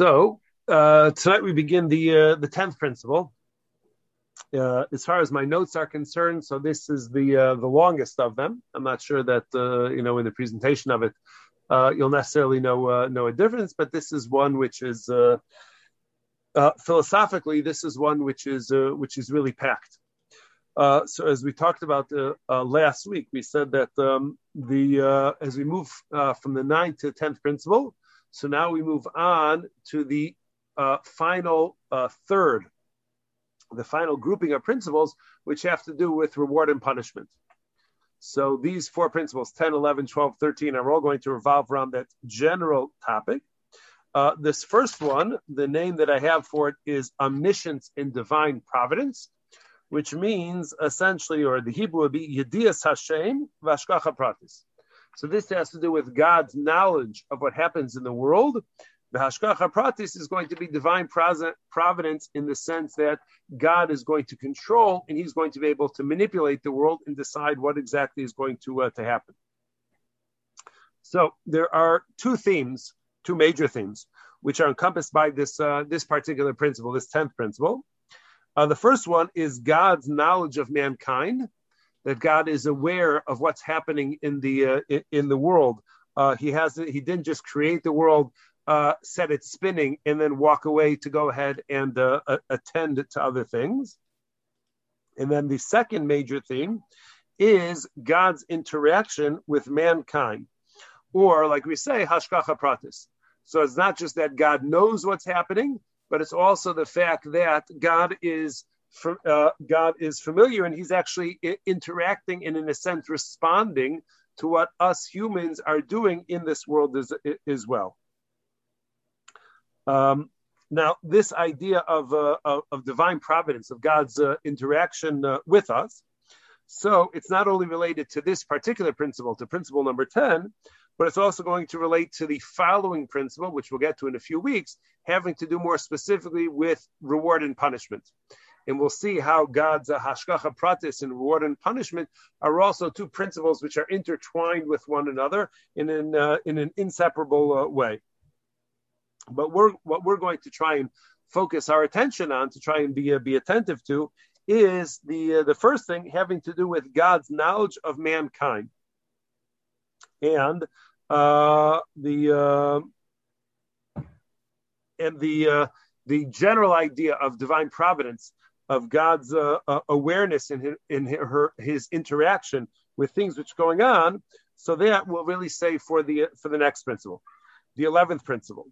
So uh, tonight we begin the uh, the tenth principle. Uh, as far as my notes are concerned, so this is the uh, the longest of them. I'm not sure that uh, you know in the presentation of it uh, you'll necessarily know know a difference, but this is one which is philosophically this is one which is which is really packed. so as we talked about last week, we said that um, the as we move from the ninth to tenth principle, so now we move on to the uh, final uh, third, the final grouping of principles, which have to do with reward and punishment. So these four principles, 10, 11, 12, 13, are all going to revolve around that general topic. Uh, this first one, the name that I have for it is omniscience in divine providence, which means essentially, or the Hebrew would be Yedias Hashem Vashkacha Pratis. So this has to do with God's knowledge of what happens in the world. The Hashgacha Pratis is going to be divine providence in the sense that God is going to control and he's going to be able to manipulate the world and decide what exactly is going to, uh, to happen. So there are two themes, two major themes, which are encompassed by this, uh, this particular principle, this 10th principle. Uh, the first one is God's knowledge of mankind that God is aware of what's happening in the uh, in the world. Uh, he has he didn't just create the world, uh, set it spinning, and then walk away to go ahead and uh, attend to other things. And then the second major theme is God's interaction with mankind, or like we say, hashgacha pratis. So it's not just that God knows what's happening, but it's also the fact that God is uh, God is familiar and he's actually interacting and, in a sense, responding to what us humans are doing in this world as, as well. Um, now, this idea of, uh, of, of, divine providence, of God's uh, interaction uh, with us, so it's not only related to this particular principle, to principle number 10, but it's also going to relate to the following principle, which we'll get to in a few weeks, having to do more specifically with reward and punishment and we'll see how God's uh, hashgacha pratis and reward and punishment are also two principles which are intertwined with one another in an uh, in an inseparable uh, way. But we're what we're going to try and focus our attention on to try and be uh, be attentive to is the uh, the first thing having to do with God's knowledge of mankind and uh, the and the the general idea of divine providence of God's uh, uh, awareness in, his, in her, his interaction with things which are going on. So that will really say for the for the next principle, the eleventh principle.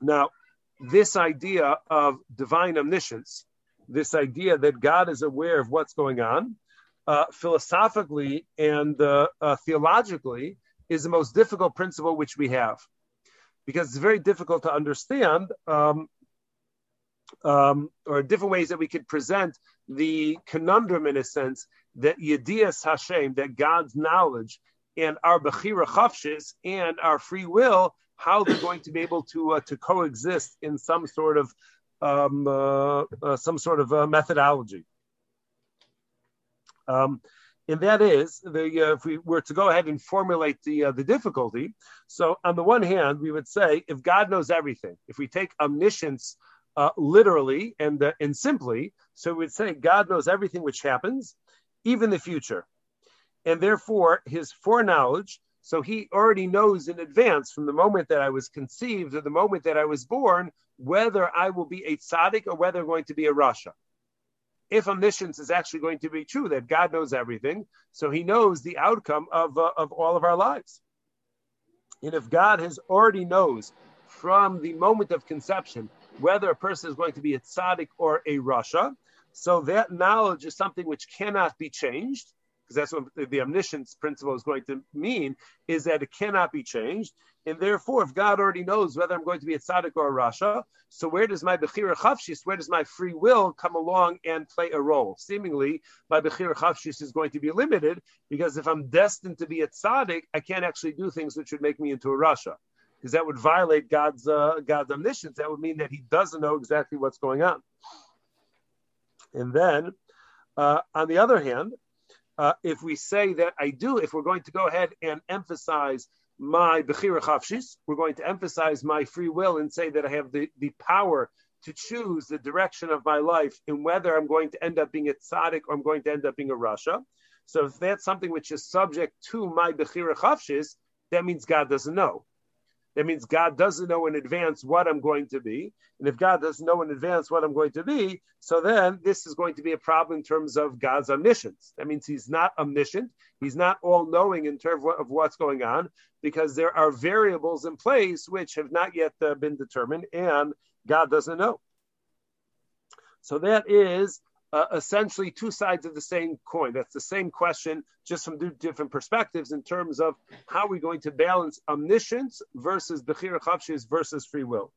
Now, this idea of divine omniscience, this idea that God is aware of what's going on, uh, philosophically and uh, uh, theologically, is the most difficult principle which we have, because it's very difficult to understand um, um, or different ways that we could present the conundrum in a sense that Yedias Hashem, that God's knowledge and our Bechira Chavshis and our free will, how they're going to be able to uh, to coexist in some sort of um, uh, uh, some sort of uh, methodology. Um, and that is the uh, if we were to go ahead and formulate the uh, the difficulty. So on the one hand, we would say if God knows everything, if we take omniscience uh, literally and uh, and simply. So we'd say God knows everything which happens, even the future, and therefore His foreknowledge. So He already knows in advance, from the moment that I was conceived or the moment that I was born, whether I will be a tzaddik or whether I'm going to be a rasha. If omniscience is actually going to be true, that God knows everything, so He knows the outcome of uh, of all of our lives. And if God has already knows from the moment of conception whether a person is going to be a tzaddik or a rasha. So that knowledge is something which cannot be changed, because that's what the omniscience principle is going to mean, is that it cannot be changed. And therefore, if God already knows whether I'm going to be a tzaddik or a rasha, so where does my bechira chavshis, where does my free will come along and play a role? Seemingly, my bechira chavshis is going to be limited because if I'm destined to be a tzaddik, I can't actually do things which would make me into a rasha because that would violate God's uh, God's omniscience. That would mean that He doesn't know exactly what's going on. And then, uh, on the other hand, uh, if we say that I do, if we're going to go ahead and emphasize my Bechira Chavshis. We're going to emphasize my free will and say that I have the, the power to choose the direction of my life and whether I'm going to end up being a tzaddik or I'm going to end up being a rasha. So if that's something which is subject to my Bechira Chavshis, that means God doesn't know. That means God doesn't know in advance what I'm going to be. And if God doesn't know in advance what I'm going to be, so then this is going to be a problem in terms of God's omniscience. That means he's not omniscient. He's not all knowing in terms of what's going on because there are variables in place which have not yet uh, been determined and God doesn't know. So that is uh, essentially two sides of the same coin. That's the same question, just from different perspectives in terms of how we're going to balance omniscience versus bechira chavshis versus free will.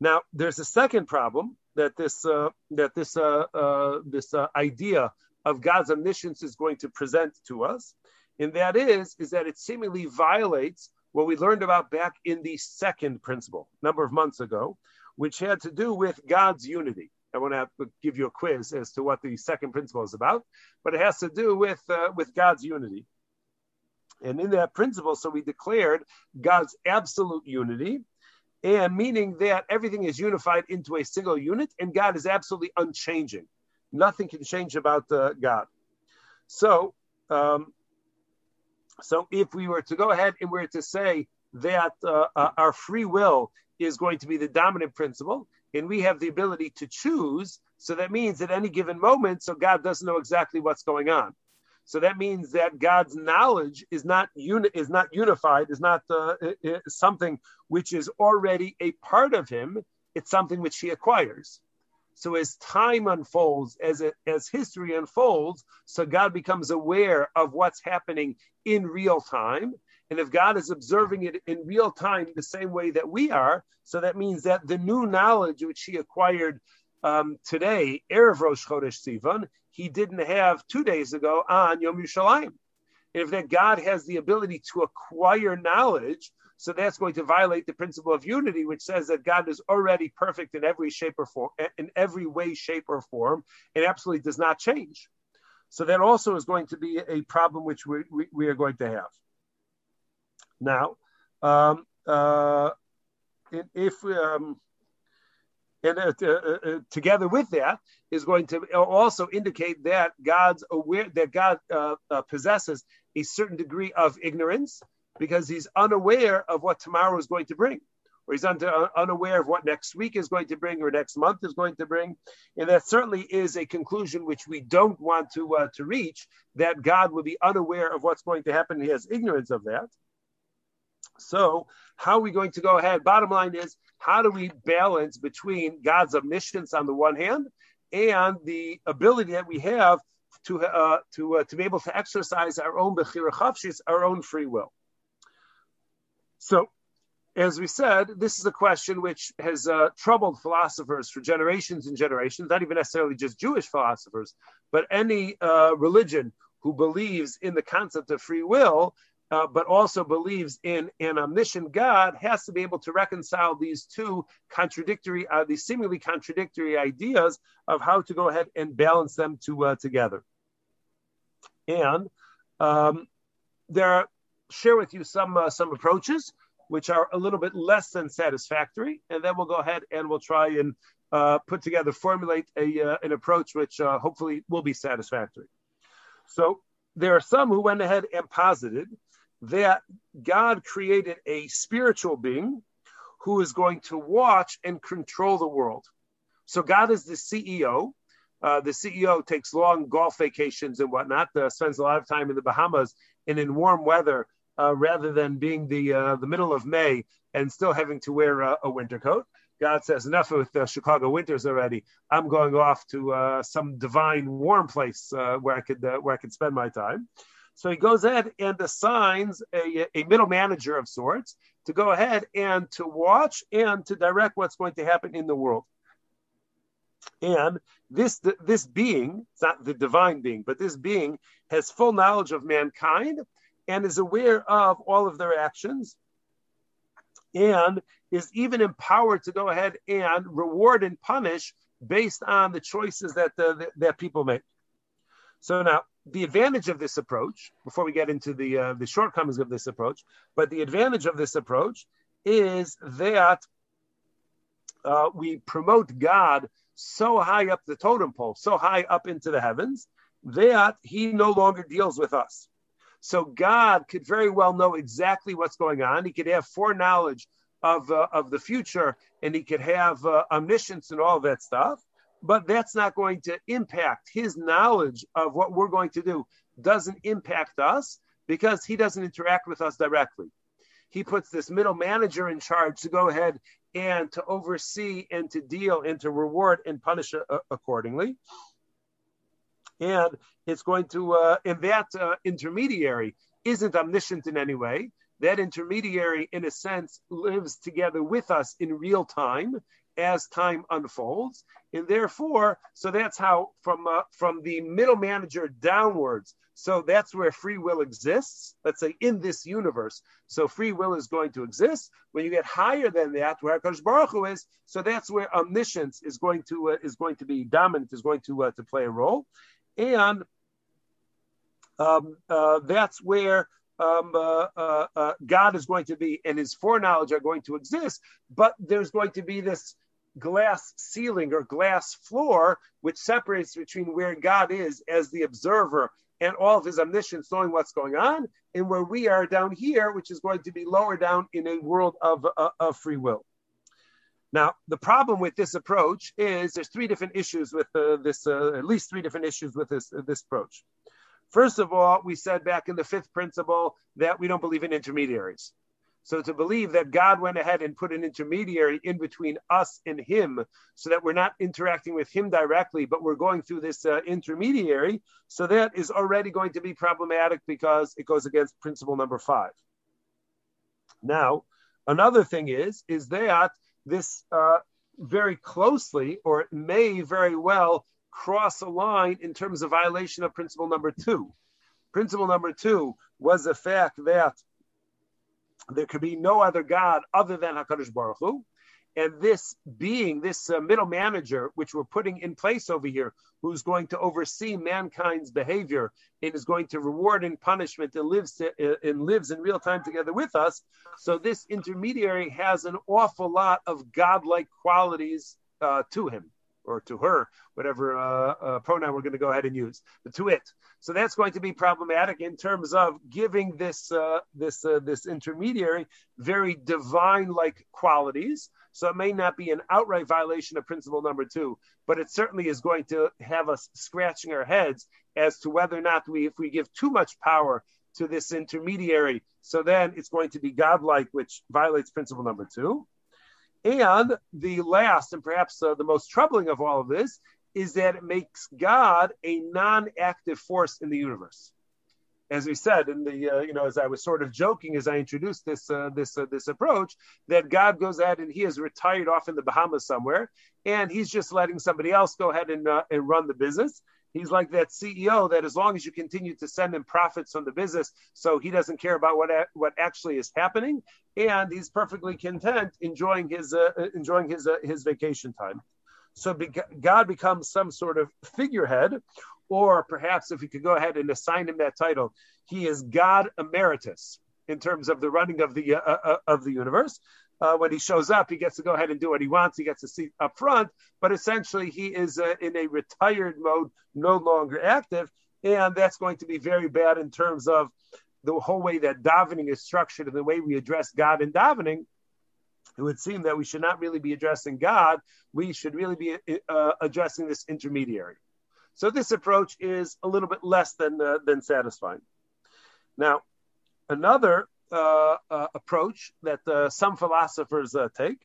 Now, there's a second problem that this uh, that this uh, uh this uh, idea of God's omniscience is going to present to us, and that is is that it seemingly violates what we learned about back in the second principle a number of months ago, which had to do with God's unity. I want to give you a quiz as to what the second principle is about, but it has to do with uh, with God's unity. And in that principle, so we declared God's absolute unity, and meaning that everything is unified into a single unit, and God is absolutely unchanging. Nothing can change about uh, God. So, um, so if we were to go ahead and we were to say that uh, uh our free will is going to be the dominant principle, and we have the ability to choose. So that means at any given moment, so God doesn't know exactly what's going on. So that means that God's knowledge is not uni- is not unified, is not uh, something which is already a part of Him. It's something which He acquires. So as time unfolds, as it, as history unfolds, so God becomes aware of what's happening in real time, and if God is observing it in real time the same way that we are, so that means that the new knowledge which he acquired um, today, Erev Rosh Chodesh Sivan, he didn't have two days ago on Yom Yerushalayim. If that God has the ability to acquire knowledge, so that's going to violate the principle of unity, which says that God is already perfect in every shape or form, in every way, shape, or form, and absolutely does not change. So that also is going to be a problem which we, we, we are going to have. Now, um, uh, if um, and uh, uh, uh, together with that is going to also indicate that God's aware that God uh, uh, possesses a certain degree of ignorance because he's unaware of what tomorrow is going to bring, or he's un- unaware of what next week is going to bring or next month is going to bring, and that certainly is a conclusion which we don't want to to reach. That God will be unaware of what's going to happen; he has ignorance of that. So, how are we going to go ahead? Bottom line is, how do we balance between God's omniscience on the one hand and the ability that we have to uh, to uh, to be able to exercise our own bechira chavshis, our own free will? So, as we said, this is a question which has uh, troubled philosophers for generations and generations. Not even necessarily just Jewish philosophers, but any uh, religion who believes in the concept of free will uh, but also believes in an omniscient God, has to be able to reconcile these two contradictory, uh, these seemingly contradictory ideas of how to go ahead and balance them to, uh, together. And um, there are, share with you some uh, some approaches which are a little bit less than satisfactory, and then we'll go ahead and we'll try and uh, put together, formulate a uh, an approach which hopefully will be satisfactory. So there are some who went ahead and posited that God created a spiritual being who is going to watch and control the world. So God is the CEO. Uh, the CEO takes long golf vacations and whatnot, uh, spends a lot of time in the Bahamas and in warm weather uh, rather than being the uh, the middle of May and still having to wear a, winter coat. God says, enough with the Chicago winters already. I'm going off to uh, some divine warm place uh, where I could where I could spend my time. So he goes ahead and assigns a, a middle manager of sorts to go ahead and to watch and to direct what's going to happen in the world. And this this being, it's not the divine being, but this being has full knowledge of mankind and is aware of all of their actions and is even empowered to go ahead and reward and punish based on the choices that the, that people make. So now the advantage of this approach, before we get into the uh, the shortcomings of this approach, but the advantage of this approach is that uh, we promote God so high up the totem pole, so high up into the heavens, that He no longer deals with us. So God could very well know exactly what's going on. He could have foreknowledge of uh, of the future, and he could have uh, omniscience and all that stuff but that's not going to impact. His knowledge of what we're going to do doesn't impact us because he doesn't interact with us directly. He puts this middle manager in charge to go ahead and to oversee and to deal and to reward and punish uh, accordingly. And it's going to uh, and that uh, intermediary isn't omniscient in any way. That intermediary in a sense lives together with us in real time as time unfolds, and therefore, so that's how from uh, from the middle manager downwards. So that's where free will exists. Let's say in this universe, so free will is going to exist. When you get higher than that, where Hakadosh Baruch Hu is, so that's where omniscience is going to uh, is going to be dominant, is going to uh, to play a role, and um, uh, that's where um, uh, uh, uh, God is going to be and his foreknowledge are going to exist, but there's going to be this glass ceiling or glass floor, which separates between where God is as the observer and all of his omniscience knowing what's going on, and where we are down here, which is going to be lower down in a world of, uh, of free will. Now, the problem with this approach is there's three different issues with uh, this, uh, at least three different issues with this, uh, this approach. First of all, we said back in the fifth principle that we don't believe in intermediaries. So to believe that God went ahead and put an intermediary in between us and Him, so that we're not interacting with Him directly, but we're going through this uh, intermediary, so that is already going to be problematic because it goes against principle number five. Now, another thing is is that this uh, very closely, or it may very well cross a line in terms of violation of principle number two. Principle number two was the fact that there could be no other God other than Hakadosh Baruch Hu. And this being, this uh, middle manager, which we're putting in place over here, who's going to oversee mankind's behavior and is going to reward and punishment and lives to, uh, and lives in real time together with us. So this intermediary has an awful lot of godlike qualities uh, to him or to her, whatever uh, uh, pronoun we're going to go ahead and use, but to it. So that's going to be problematic in terms of giving this uh, this uh, this intermediary very divine-like qualities. So it may not be an outright violation of principle number two, but it certainly is going to have us scratching our heads as to whether or not we, if we give too much power to this intermediary, so then it's going to be godlike, which violates principle number two. And the last, and perhaps uh, the most troubling of all of this, is that it makes God a non-active force in the universe. As we said in the, uh, you know, as I was sort of joking as I introduced this uh, this uh, this approach, that God goes ahead and He is retired off in the Bahamas somewhere, and He's just letting somebody else go ahead and uh, and run the business. He's like that CEO that as long as you continue to send him profits from the business, so he doesn't care about what what actually is happening, and he's perfectly content enjoying his uh, uh enjoying his uh, his vacation time. So be- God becomes some sort of figurehead, or perhaps if we could go ahead and assign him that title, he is God emeritus in terms of the running of the uh, uh of the universe uh, when he shows up, he gets to go ahead and do what he wants. He gets a seat up front, but essentially he is uh, in a retired mode, no longer active, and that's going to be very bad in terms of the whole way that davening is structured and the way we address God in davening. It would seem that we should not really be addressing God. We should really be uh, addressing this intermediary. So this approach is a little bit less than uh, than satisfying. Now, another uh, uh, approach that uh, some philosophers uh, take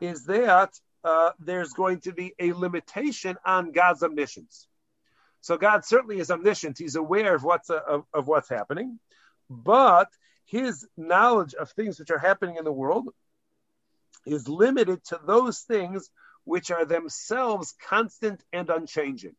is that uh, there's going to be a limitation on God's omniscience. So God certainly is omniscient; He's aware of what's of, of what's happening, but His knowledge of things which are happening in the world is limited to those things which are themselves constant and unchanging.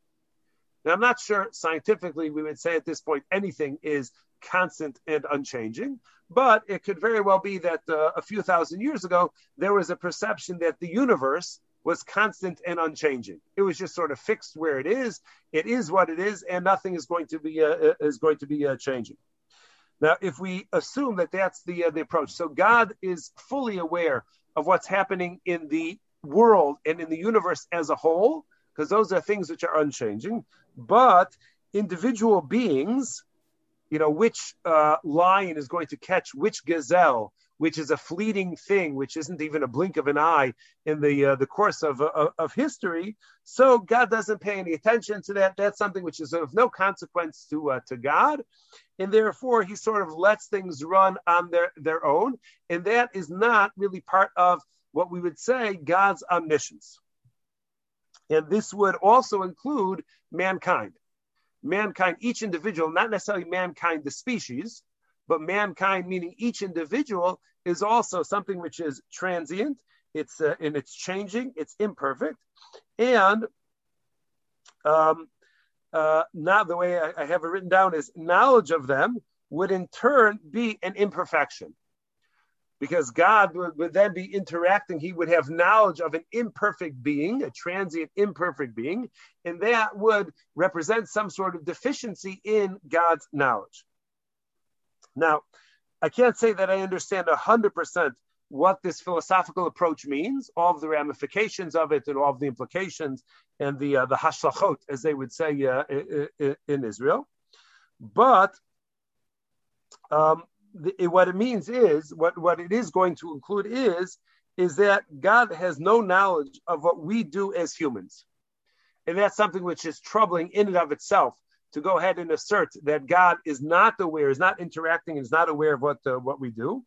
Now, I'm not sure scientifically we would say at this point anything is constant and unchanging, but it could very well be that uh, a few thousand years ago, there was a perception that the universe was constant and unchanging. It was just sort of fixed where it is. It is what it is, and nothing is going to be uh, uh is going to be uh, changing. Now, if we assume that that's the uh, the approach, so God is fully aware of what's happening in the world and in the universe as a whole, because those are things which are unchanging. But individual beings, you know, which uh, lion is going to catch which gazelle, which is a fleeting thing, which isn't even a blink of an eye in the uh, the course of, of, of history. So God doesn't pay any attention to that. That's something which is of no consequence to uh, to God, and therefore He sort of lets things run on their their own, and that is not really part of what we would say God's omniscience. And this would also include mankind. Mankind, each individual, not necessarily mankind, the species, but mankind, meaning each individual, is also something which is transient. It's uh, and it's changing. It's imperfect, and um, uh, now the way I, I have it written down is knowledge of them would in turn be an imperfection because God would, would, then be interacting. He would have knowledge of an imperfect being, a transient, imperfect being, and that would represent some sort of deficiency in God's knowledge. Now, I can't say that I understand 100% what this philosophical approach means, all of the ramifications of it, and all of the implications, and the uh, the hashlachot, as they would say uh, in Israel. But um, the, what it means is what, what it is going to include is is that God has no knowledge of what we do as humans. And that's something which is troubling in and of itself to go ahead and assert that God is not aware, is not interacting, is not aware of what, what we do.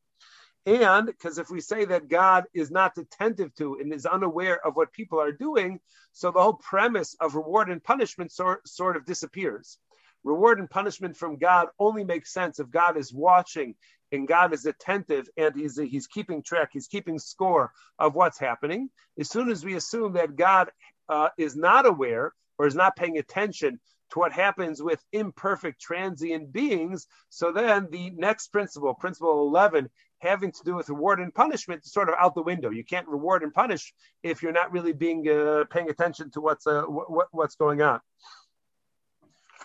And because if we say that God is not attentive to and is unaware of what people are doing, so the whole premise of reward and punishment sort, sort of disappears reward and punishment from God only makes sense if God is watching and God is attentive and he's he's keeping track, he's keeping score of what's happening. As soon as we assume that God uh, is not aware or is not paying attention to what happens with imperfect transient beings, so then the next principle, principle 11, having to do with reward and punishment is sort of out the window. You can't reward and punish if you're not really being uh, paying attention to what's uh, what, what's going on.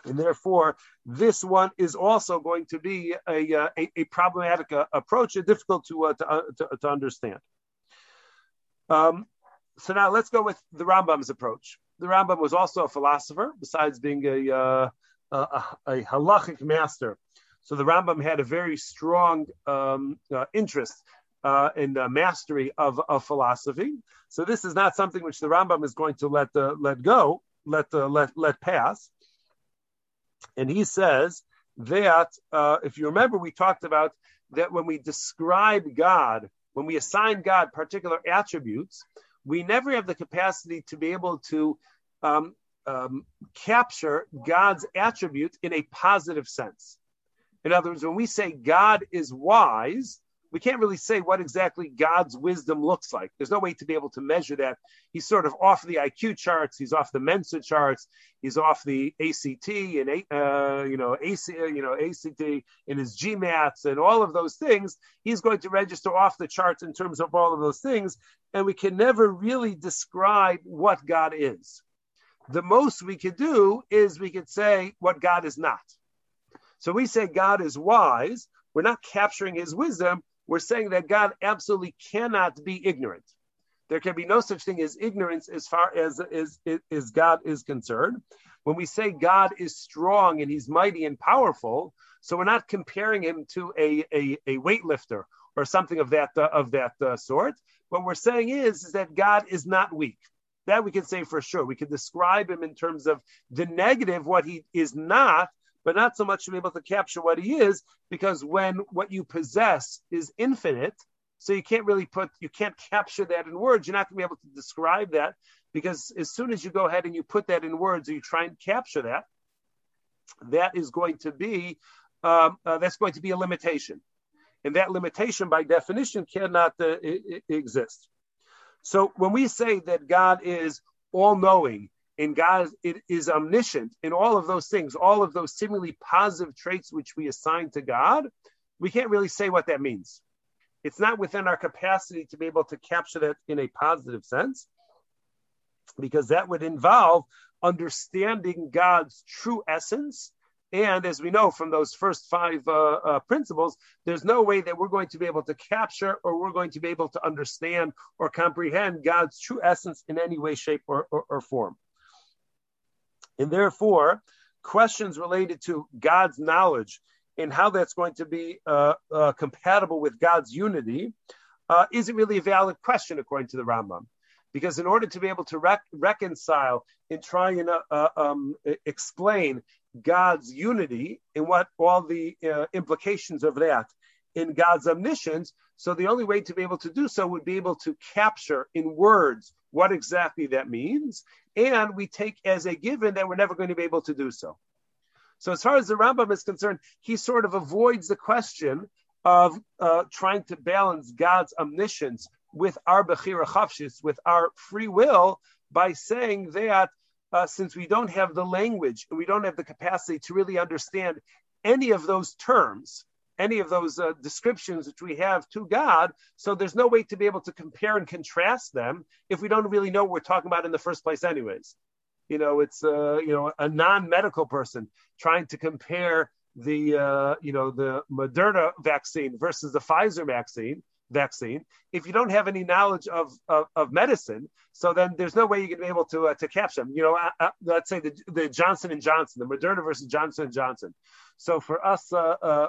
And therefore, this one is also going to be a, uh, a, a problematic uh, approach, and difficult to, uh, to, uh, to, to, understand. Um, so now let's go with the Rambam's approach. The Rambam was also a philosopher, besides being a, uh, a, a, halachic master. So the Rambam had a very strong um, uh, interest uh, in the mastery of, of philosophy. So this is not something which the Rambam is going to let uh, let go, let uh, let let pass. And he says that, uh, if you remember, we talked about that when we describe God, when we assign God particular attributes, we never have the capacity to be able to um, um, capture God's attribute in a positive sense. In other words, when we say God is wise, we can't really say what exactly God's wisdom looks like. There's no way to be able to measure that. He's sort of off the IQ charts. He's off the Mensa charts. He's off the ACT and uh, you know AC, you know ACT in his GMATs and all of those things. He's going to register off the charts in terms of all of those things, and we can never really describe what God is. The most we could do is we could say what God is not. So we say God is wise. We're not capturing his wisdom we're saying that God absolutely cannot be ignorant. There can be no such thing as ignorance as far as, as, as God is concerned. When we say God is strong and he's mighty and powerful, so we're not comparing him to a, a, a weightlifter or something of that, uh, of that uh, sort. What we're saying is, is that God is not weak. That we can say for sure. We can describe him in terms of the negative, what he is not, but not so much to be able to capture what he is, because when what you possess is infinite, so you can't really put, you can't capture that in words. You're not going to be able to describe that because as soon as you go ahead and you put that in words or you try and capture that, that is going to be, um, uh, that's going to be a limitation. And that limitation, by definition, cannot uh, exist. So when we say that God is all knowing, in God it is omniscient in all of those things, all of those seemingly positive traits which we assign to God, we can't really say what that means. It's not within our capacity to be able to capture that in a positive sense. because that would involve understanding God's true essence. And as we know from those first five uh, uh, principles, there's no way that we're going to be able to capture or we're going to be able to understand or comprehend God's true essence in any way, shape, or, or, or form. And therefore, questions related to God's knowledge and how that's going to be uh, uh, compatible with God's unity uh, isn't really a valid question according to the Rambam. Because in order to be able to rec- reconcile and try and uh, uh, um, explain God's unity and what all the uh, implications of that in God's omniscience, so the only way to be able to do so would be able to capture in words what exactly that means, and we take as a given that we're never going to be able to do so. So as far as the Rambam is concerned, he sort of avoids the question of uh, trying to balance God's omniscience with our bechira chafshis, with our free will, by saying that uh, since we don't have the language and we don't have the capacity to really understand any of those terms, any of those uh, descriptions which we have to God, so there's no way to be able to compare and contrast them if we don't really know what we're talking about in the first place, anyways. You know, it's uh, you know a non-medical person trying to compare the uh, you know the Moderna vaccine versus the Pfizer vaccine vaccine. If you don't have any knowledge of, of, of medicine, so then there's no way you're going to be able to uh, to catch them. You know, uh, uh, let's say the, the Johnson and Johnson, the Moderna versus Johnson and Johnson. So for us uh, uh,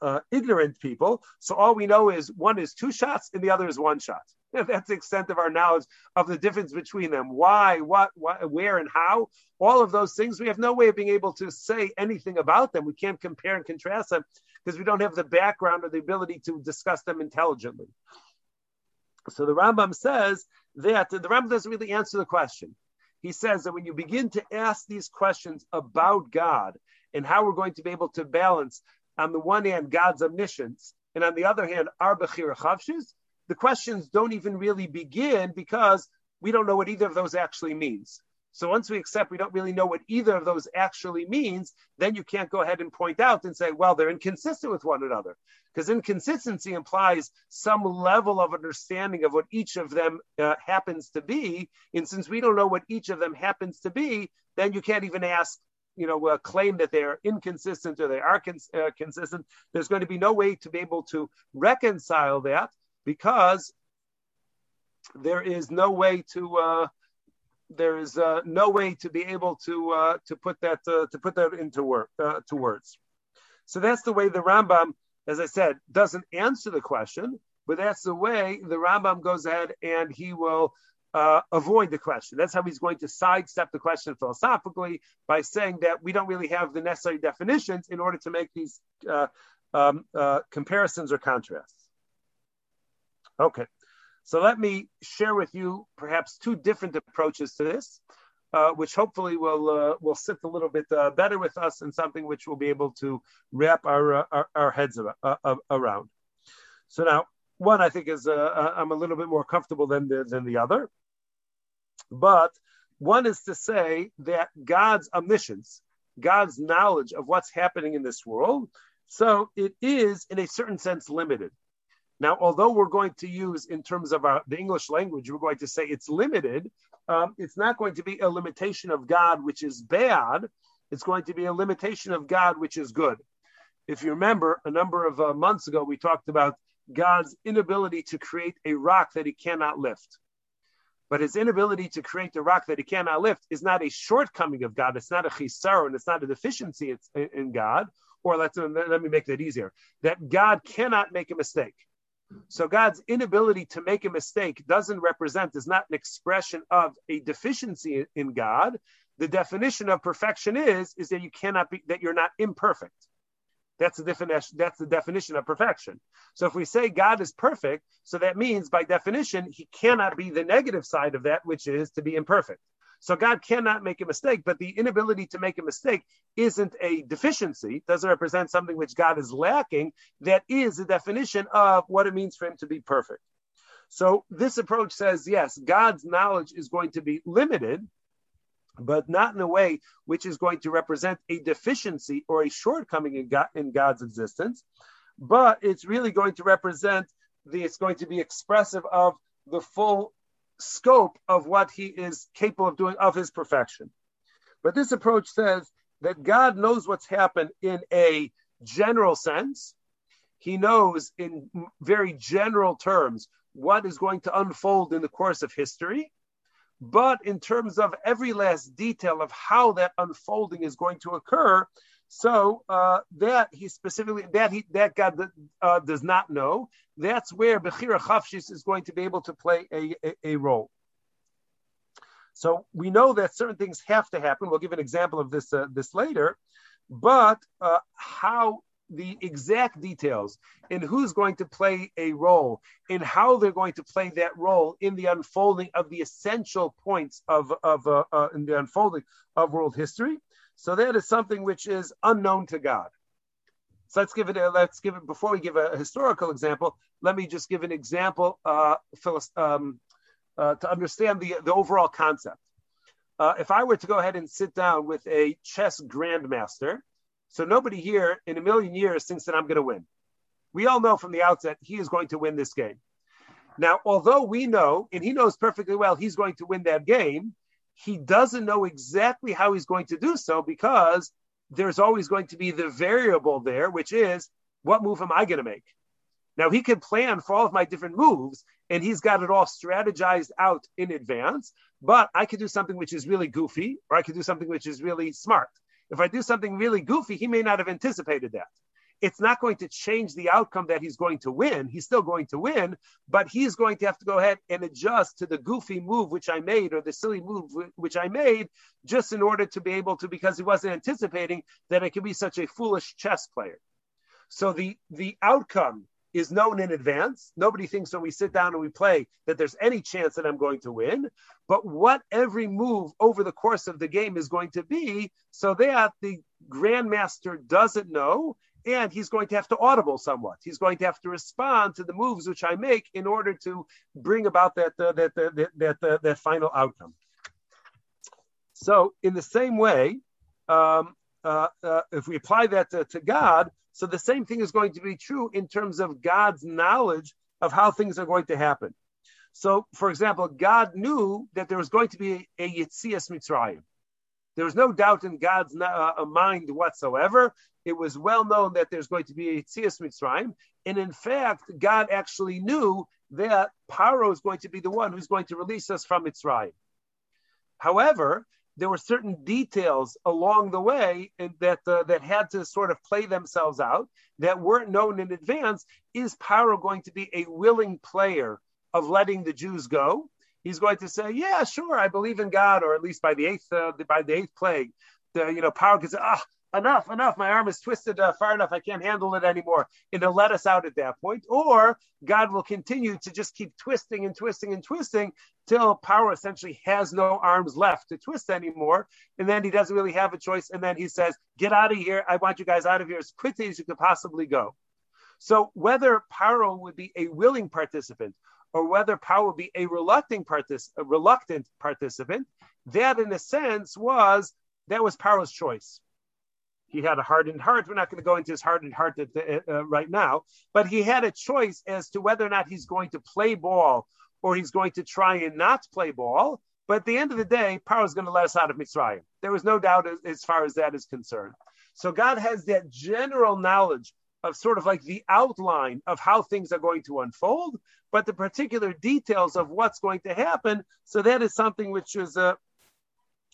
uh, ignorant people, so all we know is one is two shots and the other is one shot. That's the extent of our knowledge of the difference between them. Why, what, what, where, and how. All of those things, we have no way of being able to say anything about them. We can't compare and contrast them because we don't have the background or the ability to discuss them intelligently. So the Rambam says that the Rambam doesn't really answer the question. He says that when you begin to ask these questions about God and how we're going to be able to balance, on the one hand, God's omniscience, and on the other hand, our Chavshis, the questions don't even really begin because we don't know what either of those actually means. So once we accept we don't really know what either of those actually means, then you can't go ahead and point out and say, well, they're inconsistent with one another. Because inconsistency implies some level of understanding of what each of them uh, happens to be. And since we don't know what each of them happens to be, then you can't even ask, you know, uh, claim that they are inconsistent or they are cons- uh, consistent. There's going to be no way to be able to reconcile that because there is no way to uh, there is uh, no way to be able to uh, to put that uh, to put that into work uh, to words. So that's the way the Rambam, as I said, doesn't answer the question, but that's the way the Rambam goes ahead and he will uh, avoid the question. That's how he's going to sidestep the question philosophically by saying that we don't really have the necessary definitions in order to make these uh, um, comparisons or contrasts. Okay. So let me share with you perhaps two different approaches to this, uh, which hopefully will uh, will sit a little bit uh, better with us and something which we'll be able to wrap our uh, our, our, heads uh, around. So now, one I think is uh, I'm a little bit more comfortable than the, than the other, but one is to say that God's omniscience, God's knowledge of what's happening in this world, so it is in a certain sense limited. Now, although we're going to use in terms of our, the English language, we're going to say it's limited, um, it's not going to be a limitation of God which is bad. It's going to be a limitation of God which is good. If you remember, a number of uh, months ago, we talked about God's inability to create a rock that he cannot lift. But his inability to create the rock that he cannot lift is not a shortcoming of God. It's not a chisar and it's not a deficiency in God. Or let me make that easier that God cannot make a mistake. So God's inability to make a mistake doesn't represent, is not an expression of a deficiency in God. The definition of perfection is, is that you cannot be, that you're not imperfect. That's the definition. That's the definition of perfection. So if we say God is perfect, so that means by definition he cannot be the negative side of that, which is to be imperfect. So God cannot make a mistake, but the inability to make a mistake isn't a deficiency, doesn't represent something which God is lacking. That is the definition of what it means for him to be perfect. So this approach says, yes, God's knowledge is going to be limited, but not in a way which is going to represent a deficiency or a shortcoming in, God, in God's existence, but it's really going to represent the, it's going to be expressive of the full scope of what he is capable of doing of his perfection. But this approach says that God knows what's happened in a general sense. He knows in very general terms what is going to unfold in the course of history. But in terms of every last detail of how that unfolding is going to occur, so uh, that he specifically that he that God uh, does not know. That's where Bechira Chavshis is going to be able to play a, a, a, role. So we know that certain things have to happen. We'll give an example of this uh, this later, but uh, how the exact details in who's going to play a role, in how they're going to play that role in the unfolding of the essential points of of uh, uh, in the unfolding of world history. So that is something which is unknown to God. So let's give it. A, let's give it before we give a, historical example. Let me just give an example uh, um, uh, to understand the the overall concept. Uh, if I were to go ahead and sit down with a chess grandmaster, so nobody here in a million years thinks that I'm going to win. We all know from the outset he is going to win this game. Now, although we know, and he knows perfectly well he's going to win that game, he doesn't know exactly how he's going to do so because there's always going to be the variable there, which is what move am I going to make? Now he can plan for all of my different moves and he's got it all strategized out in advance, but I could do something which is really goofy or I could do something which is really smart. If I do something really goofy, he may not have anticipated that it's not going to change the outcome that he's going to win. He's still going to win, but he's going to have to go ahead and adjust to the goofy move which I made or the silly move which I made just in order to be able to, because he wasn't anticipating that I could be such a foolish chess player. So the, the outcome is known in advance. Nobody thinks when we sit down and we play that there's any chance that I'm going to win. But what every move over the course of the game is going to be, so that the grandmaster doesn't know, and he's going to have to audible somewhat. He's going to have to respond to the moves which I make in order to bring about that uh, that, uh, that that that, that final outcome. So, in the same way, um, uh, uh, if we apply that to, to God, so the same thing is going to be true in terms of God's knowledge of how things are going to happen. So, for example, God knew that there was going to be a, a Yitzias Mitzrayim. There was no doubt in God's uh, mind whatsoever. It was well known that there's going to be a Tzias Mitzrayim. And in fact, God actually knew that Paro is going to be the one who's going to release us from Mitzrayim. However, there were certain details along the way that uh, that had to sort of play themselves out that weren't known in advance. Is Paro going to be a willing player of letting the Jews go? He's going to say, "Yeah, sure, I believe in God," or at least by the eighth uh, by the eighth plague, the you know Paro can say, "Ah, enough, enough, my arm is twisted uh, far enough, I can't handle it anymore," and he'll let us out at that point. Or God will continue to just keep twisting and twisting and twisting till Paro essentially has no arms left to twist anymore, and then he doesn't really have a choice, and then he says, "Get out of here! I want you guys out of here as quickly as you could possibly go." So whether Paro would be a willing participant or whether Paro would be a reluctant, partic- a reluctant participant, that in a sense was that was Paro's choice. He had a hardened heart. We're not going to go into his hardened heart uh, uh, right now, but he had a choice as to whether or not he's going to play ball or he's going to try and not play ball. But at the end of the day, Paro is going to let us out of Mitzrayim. There was no doubt as, as far as that is concerned. So God has that general knowledge of sort of like the outline of how things are going to unfold, but the particular details of what's going to happen. So that is something which is uh,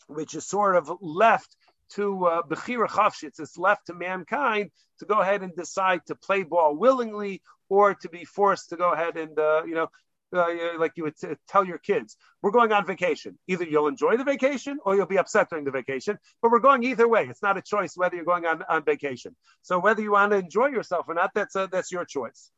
which is sort of left to uh, Bechira. It's left to mankind to go ahead and decide to play ball willingly or to be forced to go ahead and uh, you know uh, like you would t- tell your kids, we're going on vacation. Either you'll enjoy the vacation or you'll be upset during the vacation, but we're going either way. It's not a choice whether you're going on, on vacation. So whether you want to enjoy yourself or not, that's, a, that's your choice.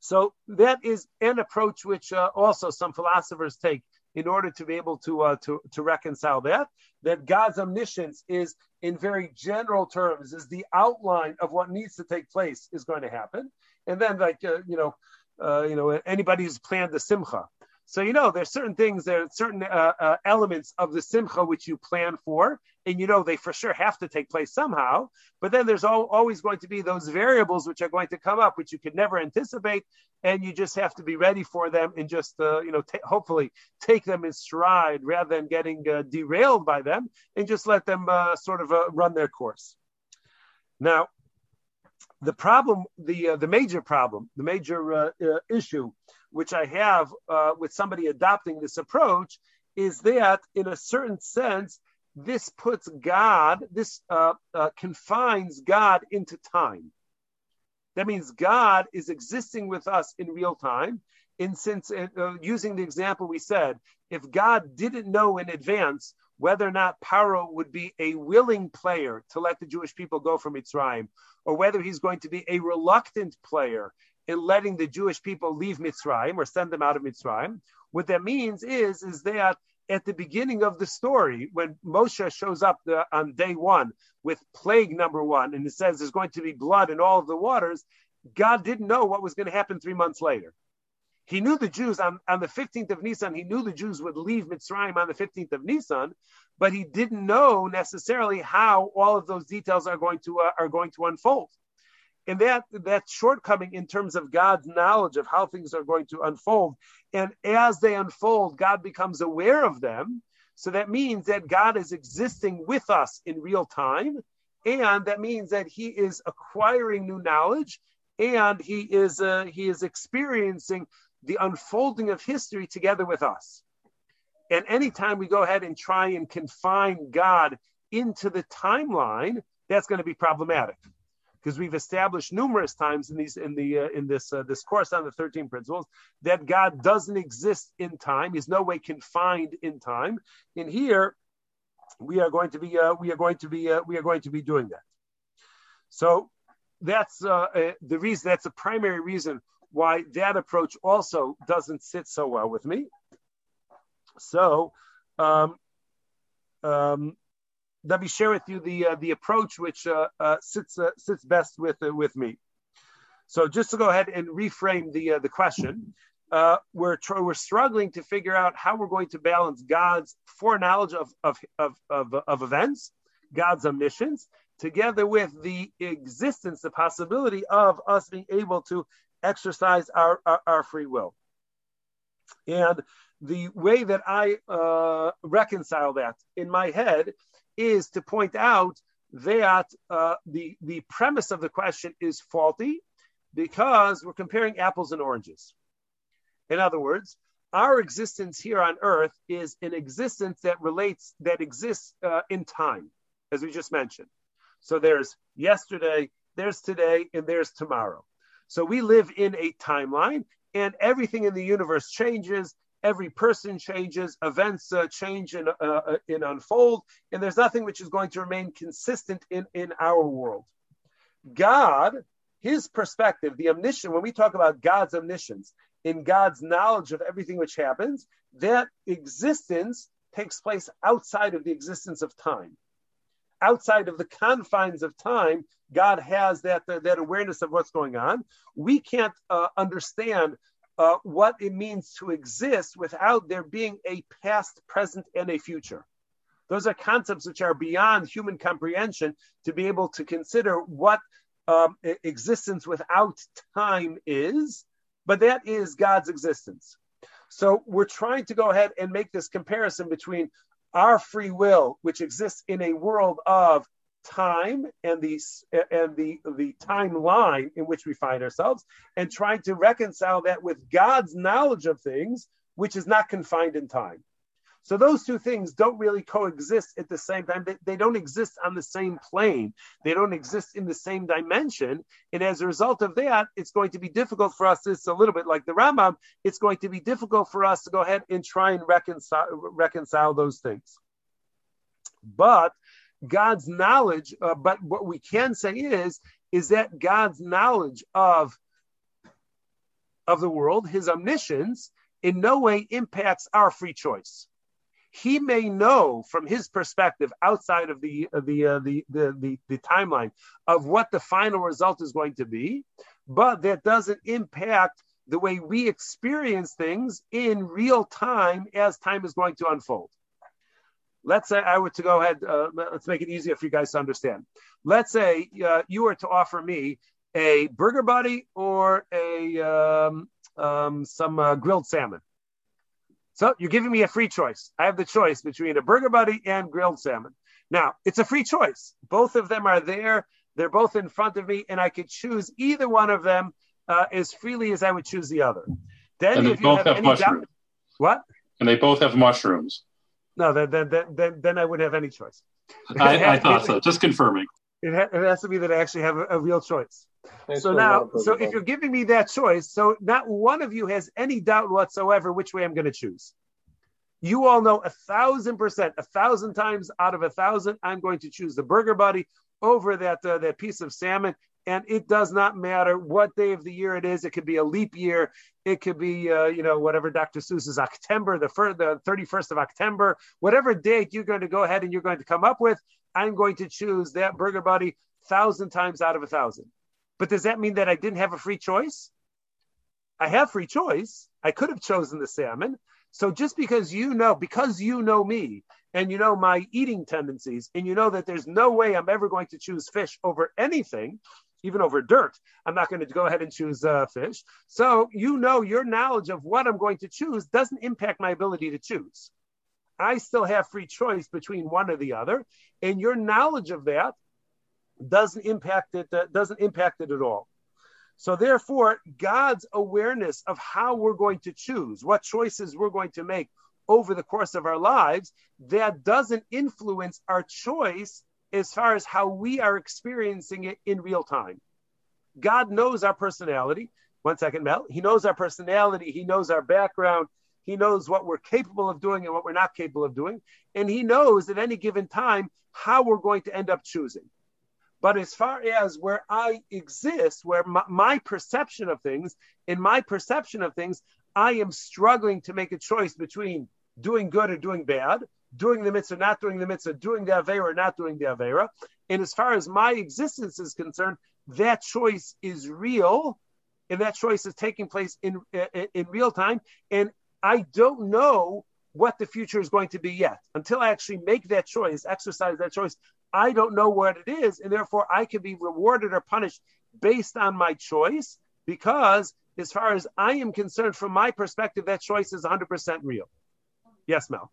So that is an approach which uh, also some philosophers take in order to be able to, uh, to, to reconcile that, that God's omniscience is in very general terms, is the outline of what needs to take place is going to happen. And then like, uh, you know, uh, you know, anybody who's planned the simcha. So you know there's certain things, there are certain uh, uh, elements of the simcha which you plan for, and you know they for sure have to take place somehow. But then there's all, always going to be those variables which are going to come up, which you could never anticipate, and you just have to be ready for them and just uh, you know t- hopefully take them in stride rather than getting uh, derailed by them, and just let them uh, sort of uh, run their course. Now, the problem, the uh, the major problem, the major uh, uh, issue, which I have uh, with somebody adopting this approach, is that in a certain sense, this puts God, this uh, uh, confines God into time. That means God is existing with us in real time. In since using the example we said, if God didn't know in advance whether or not Paro would be a willing player to let the Jewish people go from Mitzrayim, or whether he's going to be a reluctant player in letting the Jewish people leave Mitzrayim or send them out of Mitzrayim. What that means is, is that at the beginning of the story, when Moshe shows up the, on day one with plague number one, and it says there's going to be blood in all of the waters, God didn't know what was going to happen three months later. He knew the Jews on, on the 15th of Nisan, he knew the Jews would leave Mitzrayim on the 15th of Nisan, but he didn't know necessarily how all of those details are going to uh, are going to unfold. And that that shortcoming in terms of God's knowledge of how things are going to unfold, and as they unfold, God becomes aware of them. So that means that God is existing with us in real time, and that means that He is acquiring new knowledge, and He is uh, He is experiencing the unfolding of history together with us. And anytime we go ahead and try and confine God into the timeline, that's going to be problematic because we've established numerous times in these in the uh, in this uh, this course on the 13 principles that God doesn't exist in time. He's no way confined in time. And here we are going to be uh, we are going to be uh, we are going to be doing that. So that's uh, uh, the reason. That's the primary reason why that approach also doesn't sit so well with me. So, um, um, let me share with you the uh, the approach which uh, uh, sits uh, sits best with uh, with me. So, just to go ahead and reframe the uh, the question, we're tr- we're struggling to figure out how we're going to balance God's foreknowledge of of of of, of events, God's omniscience, together with the existence, the possibility of us being able to exercise our, our, our free will. And the way that I uh, reconcile that in my head is to point out that uh, the, the premise of the question is faulty because we're comparing apples and oranges. In other words, our existence here on earth is an existence that relates, that exists uh, in time, as we just mentioned. So there's yesterday, there's today, and there's tomorrow. So we live in a timeline, and everything in the universe changes. Every person changes, events uh, change and, uh, uh, unfold, and there's nothing which is going to remain consistent in, in our world. God, his perspective, the omniscient, when we talk about God's omniscience, in God's knowledge of everything which happens, that existence takes place outside of the existence of time outside of the confines of time, God has that, that awareness of what's going on. We can't uh, understand uh, what it means to exist without there being a past, present, and a future. Those are concepts which are beyond human comprehension to be able to consider what um, existence without time is, but that is God's existence. So we're trying to go ahead and make this comparison between our free will, which exists in a world of time and the and the the timeline in which we find ourselves, and trying to reconcile that with God's knowledge of things, which is not confined in time. So those two things don't really coexist at the same time. They, they, don't exist on the same plane. They don't exist in the same dimension. And as a result of that, it's going to be difficult for us. It's a little bit like the Rambam. It's going to be difficult for us to go ahead and try and reconcile, reconcile those things. But God's knowledge, uh, but what we can say is, is that God's knowledge of, of the world, his omniscience, in no way impacts our free choice he may know from his perspective outside of the uh, the, uh, the, the the the timeline of what the final result is going to be, but that doesn't impact the way we experience things in real time as time is going to unfold. Let's say I were to go ahead, uh, let's make it easier for you guys to understand. Let's say uh, you were to offer me a burger buddy or a um, um, some uh, grilled salmon. So you're giving me a free choice. I have the choice between a burger buddy and grilled salmon. Now, it's a free choice. Both of them are there. They're both in front of me, and I could choose either one of them uh, as freely as I would choose the other. Then, and if you have, have mushrooms. Doubt, what? And they both have mushrooms. No, then then then, then I wouldn't have any choice. I, I thought so. Just confirming. It, ha- it has to be that I actually have a, a real choice. Thanks so now, so if you're giving me that choice, so not one of you has any doubt whatsoever which way I'm going to choose. You all know a thousand percent, a thousand times out of a thousand, I'm going to choose the burger buddy over that uh, that piece of salmon. And it does not matter what day of the year it is. It could be a leap year. It could be, uh, you know, whatever Dr. Seuss is October, the, fir- the 31st of October, whatever date you're going to go ahead and you're going to come up with. I'm going to choose that burger buddy thousand times out of a thousand. But does that mean that I didn't have a free choice? I have free choice. I could have chosen the salmon. So just because you know, because you know me and you know my eating tendencies, and you know that there's no way I'm ever going to choose fish over anything, even over dirt, I'm not going to go ahead and choose uh, fish. So you know your knowledge of what I'm going to choose doesn't impact my ability to choose. I still have free choice between one or the other, and your knowledge of that doesn't impact it. Uh, doesn't impact it at all. So therefore, God's awareness of how we're going to choose, what choices we're going to make over the course of our lives, that doesn't influence our choice as far as how we are experiencing it in real time. God knows our personality. One second, Mel. He knows our personality. He knows our background. He knows what we're capable of doing and what we're not capable of doing. And he knows at any given time how we're going to end up choosing. But as far as where I exist, where my, my, perception of things, in my perception of things, I am struggling to make a choice between doing good or doing bad, doing the mitzvah, not doing the mitzvah, doing the avera or not doing the avera. And as far as my existence is concerned, that choice is real, and that choice is taking place in in, in real time. And I don't know what the future is going to be yet until I actually make that choice, exercise that choice. I don't know what it is, and therefore I can be rewarded or punished based on my choice because, as far as I am concerned, from my perspective, that choice is 100% real. Yes, Mel.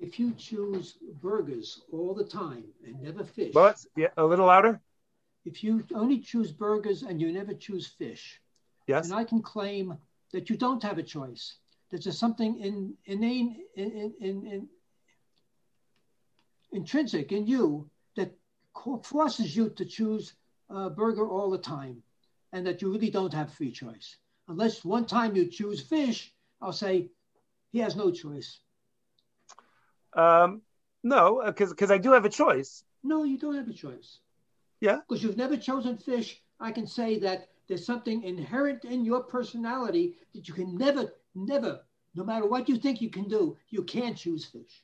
If you choose burgers all the time and never fish, but yeah, a little louder. If you only choose burgers and you never choose fish, yes, and I can claim that you don't have a choice. That there's something in, innate in, in, in, intrinsic in you that forces you to choose a burger all the time and that you really don't have free choice. Unless one time you choose fish, I'll say he has no choice. Um, no, because because I do have a choice. No, you don't have a choice. Yeah. Because you've never chosen fish. I can say that there's something inherent in your personality that you can never, never, no matter what you think you can do, you can't choose fish.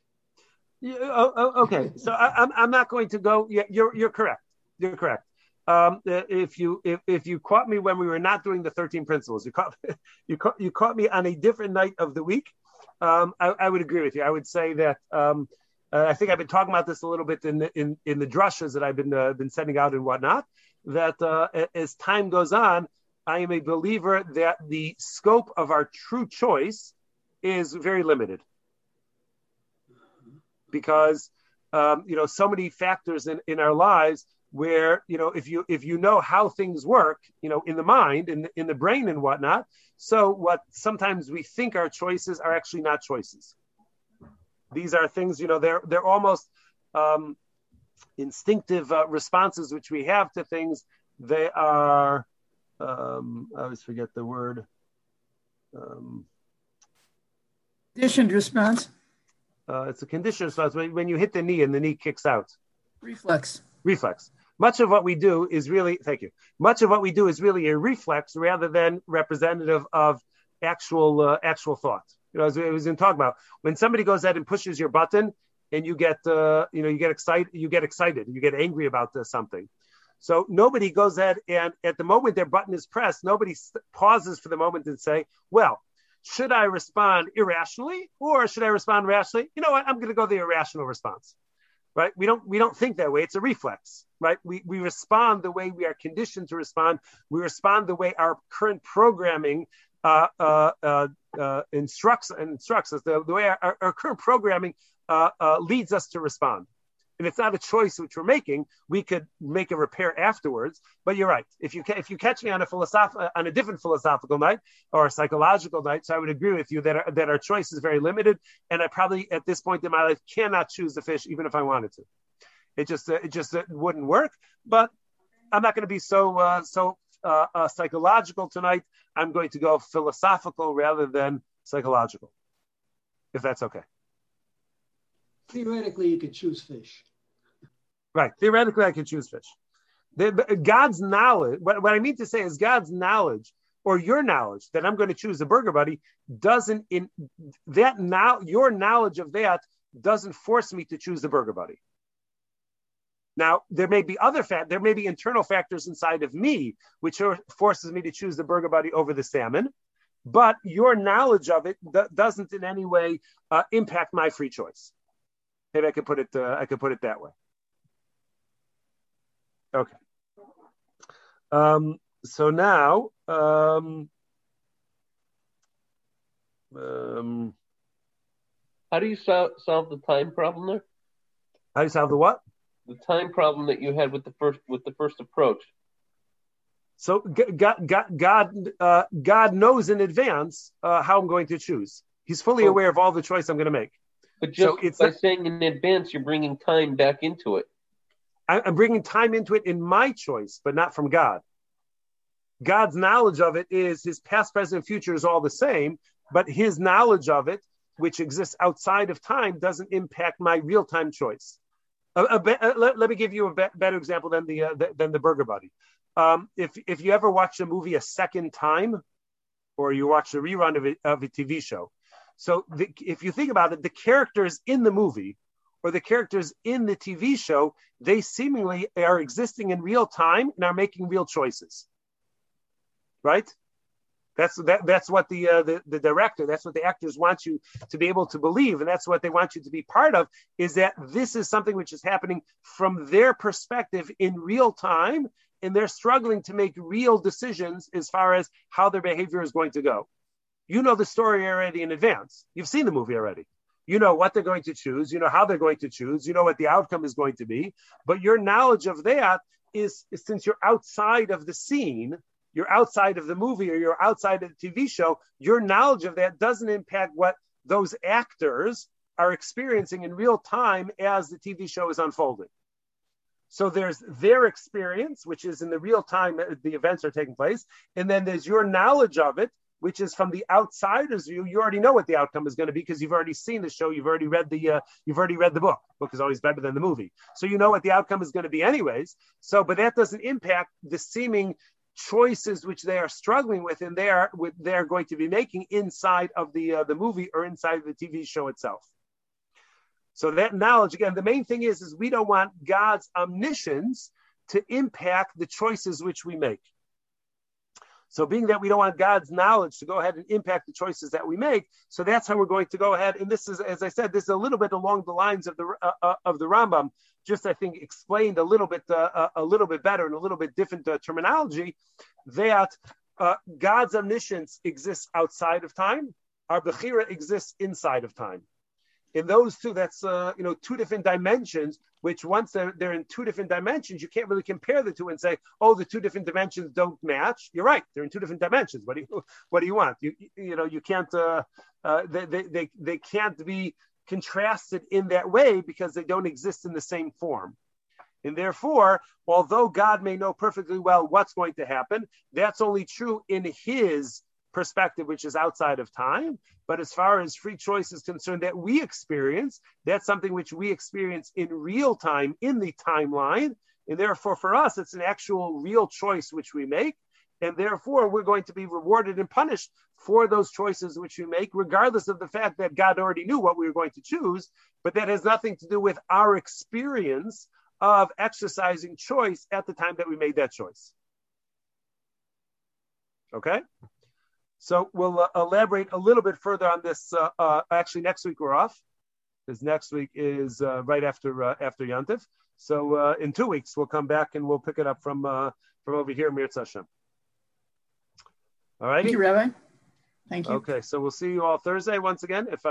Yeah, oh, oh, okay, so I, am I'm, I'm not going to go. Yeah, you're you're correct. You're correct. Um, if you if, if you caught me when we were not doing the 13 principles, you caught you caught you caught me on a different night of the week. Um, I, I, would agree with you. I would say that um, uh, I think I've been talking about this a little bit in the, in, in the drushes that I've been uh, been sending out and whatnot. That uh, as time goes on, I am a believer that the scope of our true choice is very limited. Because um, you know so many factors in, in our lives where you know if you if you know how things work you know in the mind in the, in the brain and whatnot so what sometimes we think our choices are actually not choices. These are things you know they're they're almost um, instinctive uh, responses which we have to things they are um, i always forget the word um, conditioned response uh, it's a conditioned response when, when you hit the knee and the knee kicks out. Reflex. Reflex. Much of what we do is really, thank you. Much of what we do is really a reflex rather than representative of actual uh, actual thought. You know, as we was in talking about, when somebody goes out and pushes your button and you get, uh, you know, you get excited, you get excited, you get angry about uh, something. So nobody goes ahead and at the moment their button is pressed, nobody pauses for the moment and say, well, should I respond irrationally or should I respond rationally? You know what? I'm going to go the irrational response. Right? We don't we don't think that way. It's a reflex, right? We we respond the way we are conditioned to respond. We respond the way our current programming uh, uh, uh, uh instructs instructs us. The, the way our, our, current programming uh, uh, leads us to respond and it's not a choice which we're making, we could make a repair afterwards. But you're right. If you if you catch me on a philosoph- on a different philosophical night or a psychological night, so I would agree with you that our, that our choice is very limited, and I probably at this point in my life cannot choose the fish even if I wanted to. It just uh, it just uh, wouldn't work. But I'm not going to be so uh, so uh, psychological tonight. I'm going to go philosophical rather than psychological, if that's okay theoretically you could choose fish. Right. Theoretically, I could choose fish. The, God's knowledge, what, what I mean to say is God's knowledge or your knowledge that I'm going to choose a burger buddy doesn't in that now your knowledge of that doesn't force me to choose the burger buddy. Now there may be other fact there may be internal factors inside of me which are, forces me to choose the burger buddy over the salmon, but your knowledge of it doesn't in any way uh, impact my free choice. Maybe I could put it. Uh, I could put it that way. Okay. Um, so now, um, um, how do you solve solve the time problem there? How do you solve the what? The time problem that you had with the first with the first approach. So God, God, God, uh, God knows in advance uh, how I'm going to choose. He's fully oh. aware of all the choice I'm going to make. But just so it's by not, saying in advance, you're bringing time back into it. I, I'm bringing time into it in my choice, but not from God. God's knowledge of it is his past, present, future is all the same, but his knowledge of it, which exists outside of time, doesn't impact my real time choice. A, a be, a, let, let, me give you a be, better example than the, uh, the, than the Burger Buddy. Um, if if you ever watch a movie a second time, or you watch a rerun of, it, of a TV show, so the, if you think about it, the characters in the movie or the characters in the TV show, they seemingly are existing in real time and are making real choices. Right? That's that, that's what the, uh, the the director, that's what the actors want you to be able to believe, and that's what they want you to be part of. Is that this is something which is happening from their perspective in real time, and they're struggling to make real decisions as far as how their behavior is going to go. You know the story already in advance. You've seen the movie already. You know what they're going to choose. You know how they're going to choose. You know what the outcome is going to be. But your knowledge of that is, is since you're outside of the scene, you're outside of the movie or you're outside of the TV show, your knowledge of that doesn't impact what those actors are experiencing in real time as the TV show is unfolding. So there's their experience, which is in the real time uh, the events are taking place, and then there's your knowledge of it, which is from the outsider's view, you already know what the outcome is going to be because you've already seen the show, you've already read the uh, you've already read the book. Book is always better than the movie, so you know what the outcome is going to be anyways. So, but that doesn't impact the seeming choices which they are struggling with, and they are with they're going to be making inside of the uh, the movie or inside of the TV show itself. So that knowledge again, the main thing is is we don't want God's omniscience to impact the choices which we make. So, being that we don't want God's knowledge to go ahead and impact the choices that we make, so that's how we're going to go ahead. And this is, as I said, this is a little bit along the lines of the uh, uh of the Rambam, just I think explained a little bit uh, uh, a little bit better and a little bit different uh, terminology. That God's omniscience exists outside of time, our bechira exists inside of time in those two, that's uh, you know two different dimensions. Which once they're, they're in two different dimensions, you can't really compare the two and say, oh, the two different dimensions don't match. You're right; they're in two different dimensions. What do you what do you want? You you know you can't uh, uh, they, they they they can't be contrasted in that way because they don't exist in the same form. And therefore, although God may know perfectly well what's going to happen, that's only true in His perspective, which is outside of time. But as far as free choice is concerned, that we experience, that's something which we experience in real time in the timeline. And therefore, for us, it's an actual real choice which we make. And therefore, we're going to be rewarded and punished for those choices which we make, regardless of the fact that God already knew what we were going to choose. But that has nothing to do with our experience of exercising choice at the time that we made that choice. Okay? So we'll uh, elaborate a little bit further on this. Uh, uh, actually, next week we're off, because next week is uh, right after uh, after Yantiv. So uh, in two weeks we'll come back and we'll pick it up from from over here, Mir Hashem. All right. Thank you, Rabbi. Thank you. Okay, so we'll see you all Thursday once again. If I